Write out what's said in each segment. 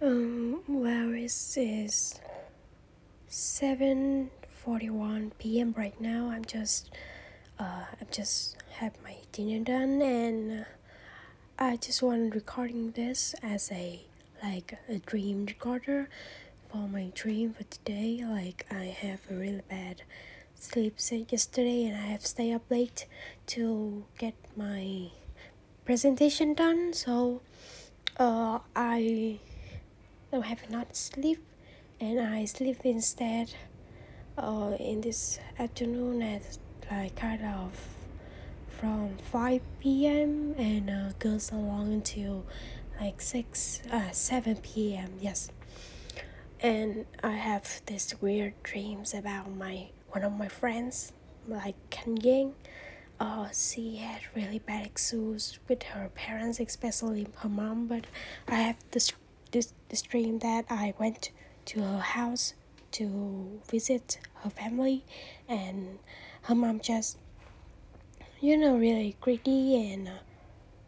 Um, well, it is 7:41 p.m. right now. I'm just, uh, I'm just have my dinner done, and uh, I just want recording this as a like a dream recorder for my dream for today. Like I have a really bad sleep yesterday, and I have stay up late to get my presentation done. So, uh, I I have not sleep and I sleep instead uh, in this afternoon at like kind of from 5 p.m. and uh, goes along until like 6 uh, 7 p.m. yes and I have these weird dreams about my one of my friends like Kan Yang uh, she had really bad issues with her parents especially her mom but I have this this, dream that I went to her house to visit her family. And her mom just you know really greedy and uh,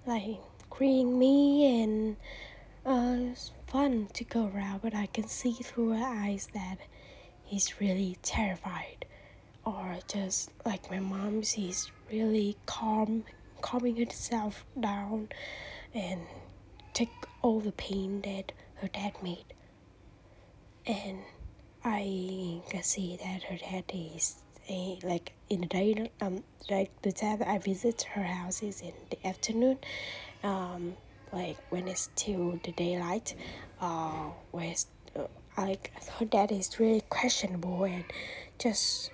like greeting me and uh, it's fun to go around but I can see through her eyes that he's really terrified. Or just like my mom she's really calm calming herself down and take all the pain that her dad made. And I can see that her dad is a, like in the day, um, like the time I visit her house is in the afternoon, um, like when it's still the daylight, uh, where uh, like her dad is really questionable and just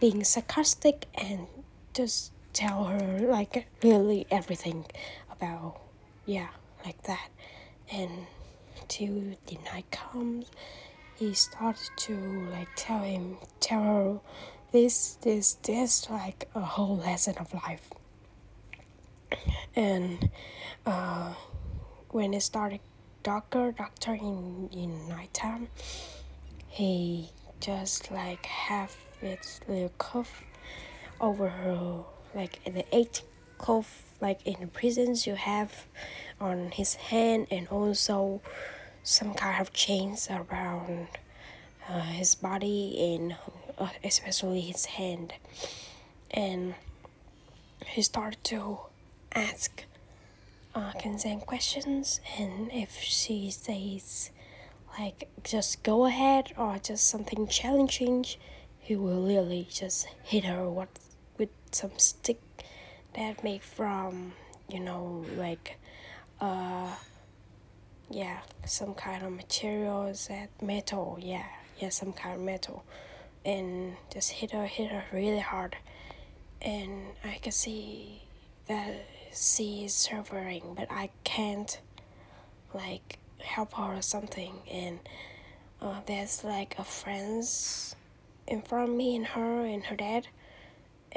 being sarcastic and just tell her like really everything about yeah like that. And till the night comes he starts to like tell him tell her this this this like a whole lesson of life. And uh, when it started darker darker in in nighttime he just like have its little cuff over her like in the eight cuff like in the prisons you have on his hand and also some kind of chains around uh, his body and uh, especially his hand. And he started to ask uh, consent questions and if she says like just go ahead or just something challenging he will really just hit her what with some stick that made from you know like uh yeah some kind of materials that metal yeah yeah some kind of metal. And just hit her hit her really hard. And i can see that she is suffering but i can't like help her or something. And uh, there's like a friends in front of me and her and her dad.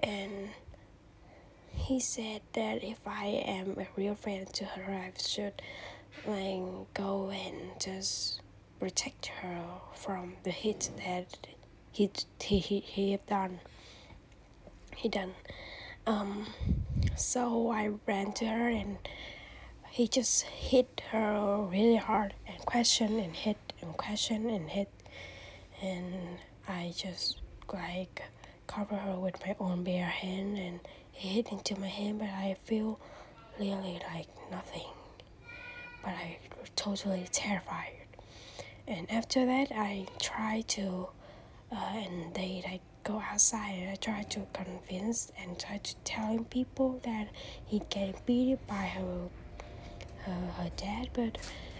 And he said that if i am a real friend to her i should like go and just protect her from the hit that he he he, he have done. He done. Um so i ran to her and he just hit her really hard and question and hit and question and hit. And i just like cover her with my own bare hand and hit into my hand but i feel really like nothing but I was totally terrified. And after that, I tried to, uh, and they like go outside. And I tried to convince and try to telling people that he getting beaten by her, her, her dad, but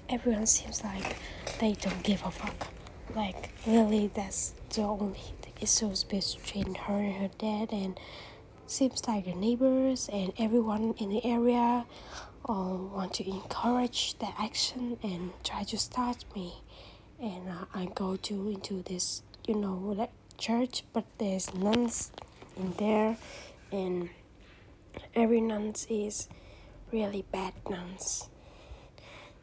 everyone seems like they don't give a fuck. Like really, that's the only issues between her and her dad, and seems like the neighbors and everyone in the area uh, want to encourage that action and try to start me. And uh, i go to into this you know like church but there's nuns in there. And every nuns is really bad nuns.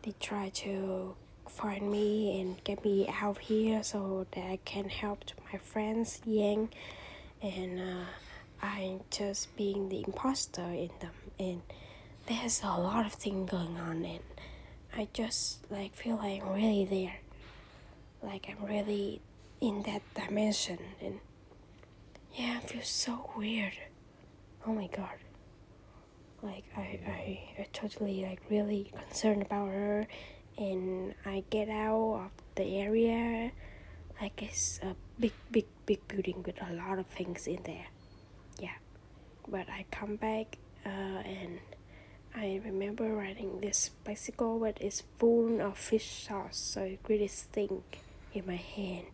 They try to find me and get me out here so that i can help my friends yang. And uh, i'm just being the imposter in them and there's a lot of things going on and I just like feel like I'm really there. Like I'm really in that dimension and yeah, I feel so weird. Oh my god. Like I, I, I totally like really concerned about her and I get out of the area like it's a big big big building with a lot of things in there. But I come back uh, and I remember riding this bicycle but it's full of fish sauce so it really stink in my hand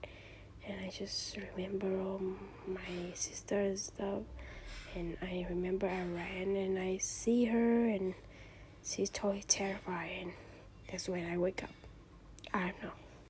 and I just remember all my sister's stuff and I remember I ran and I see her and she's totally terrified and that's when I wake up. I don't know.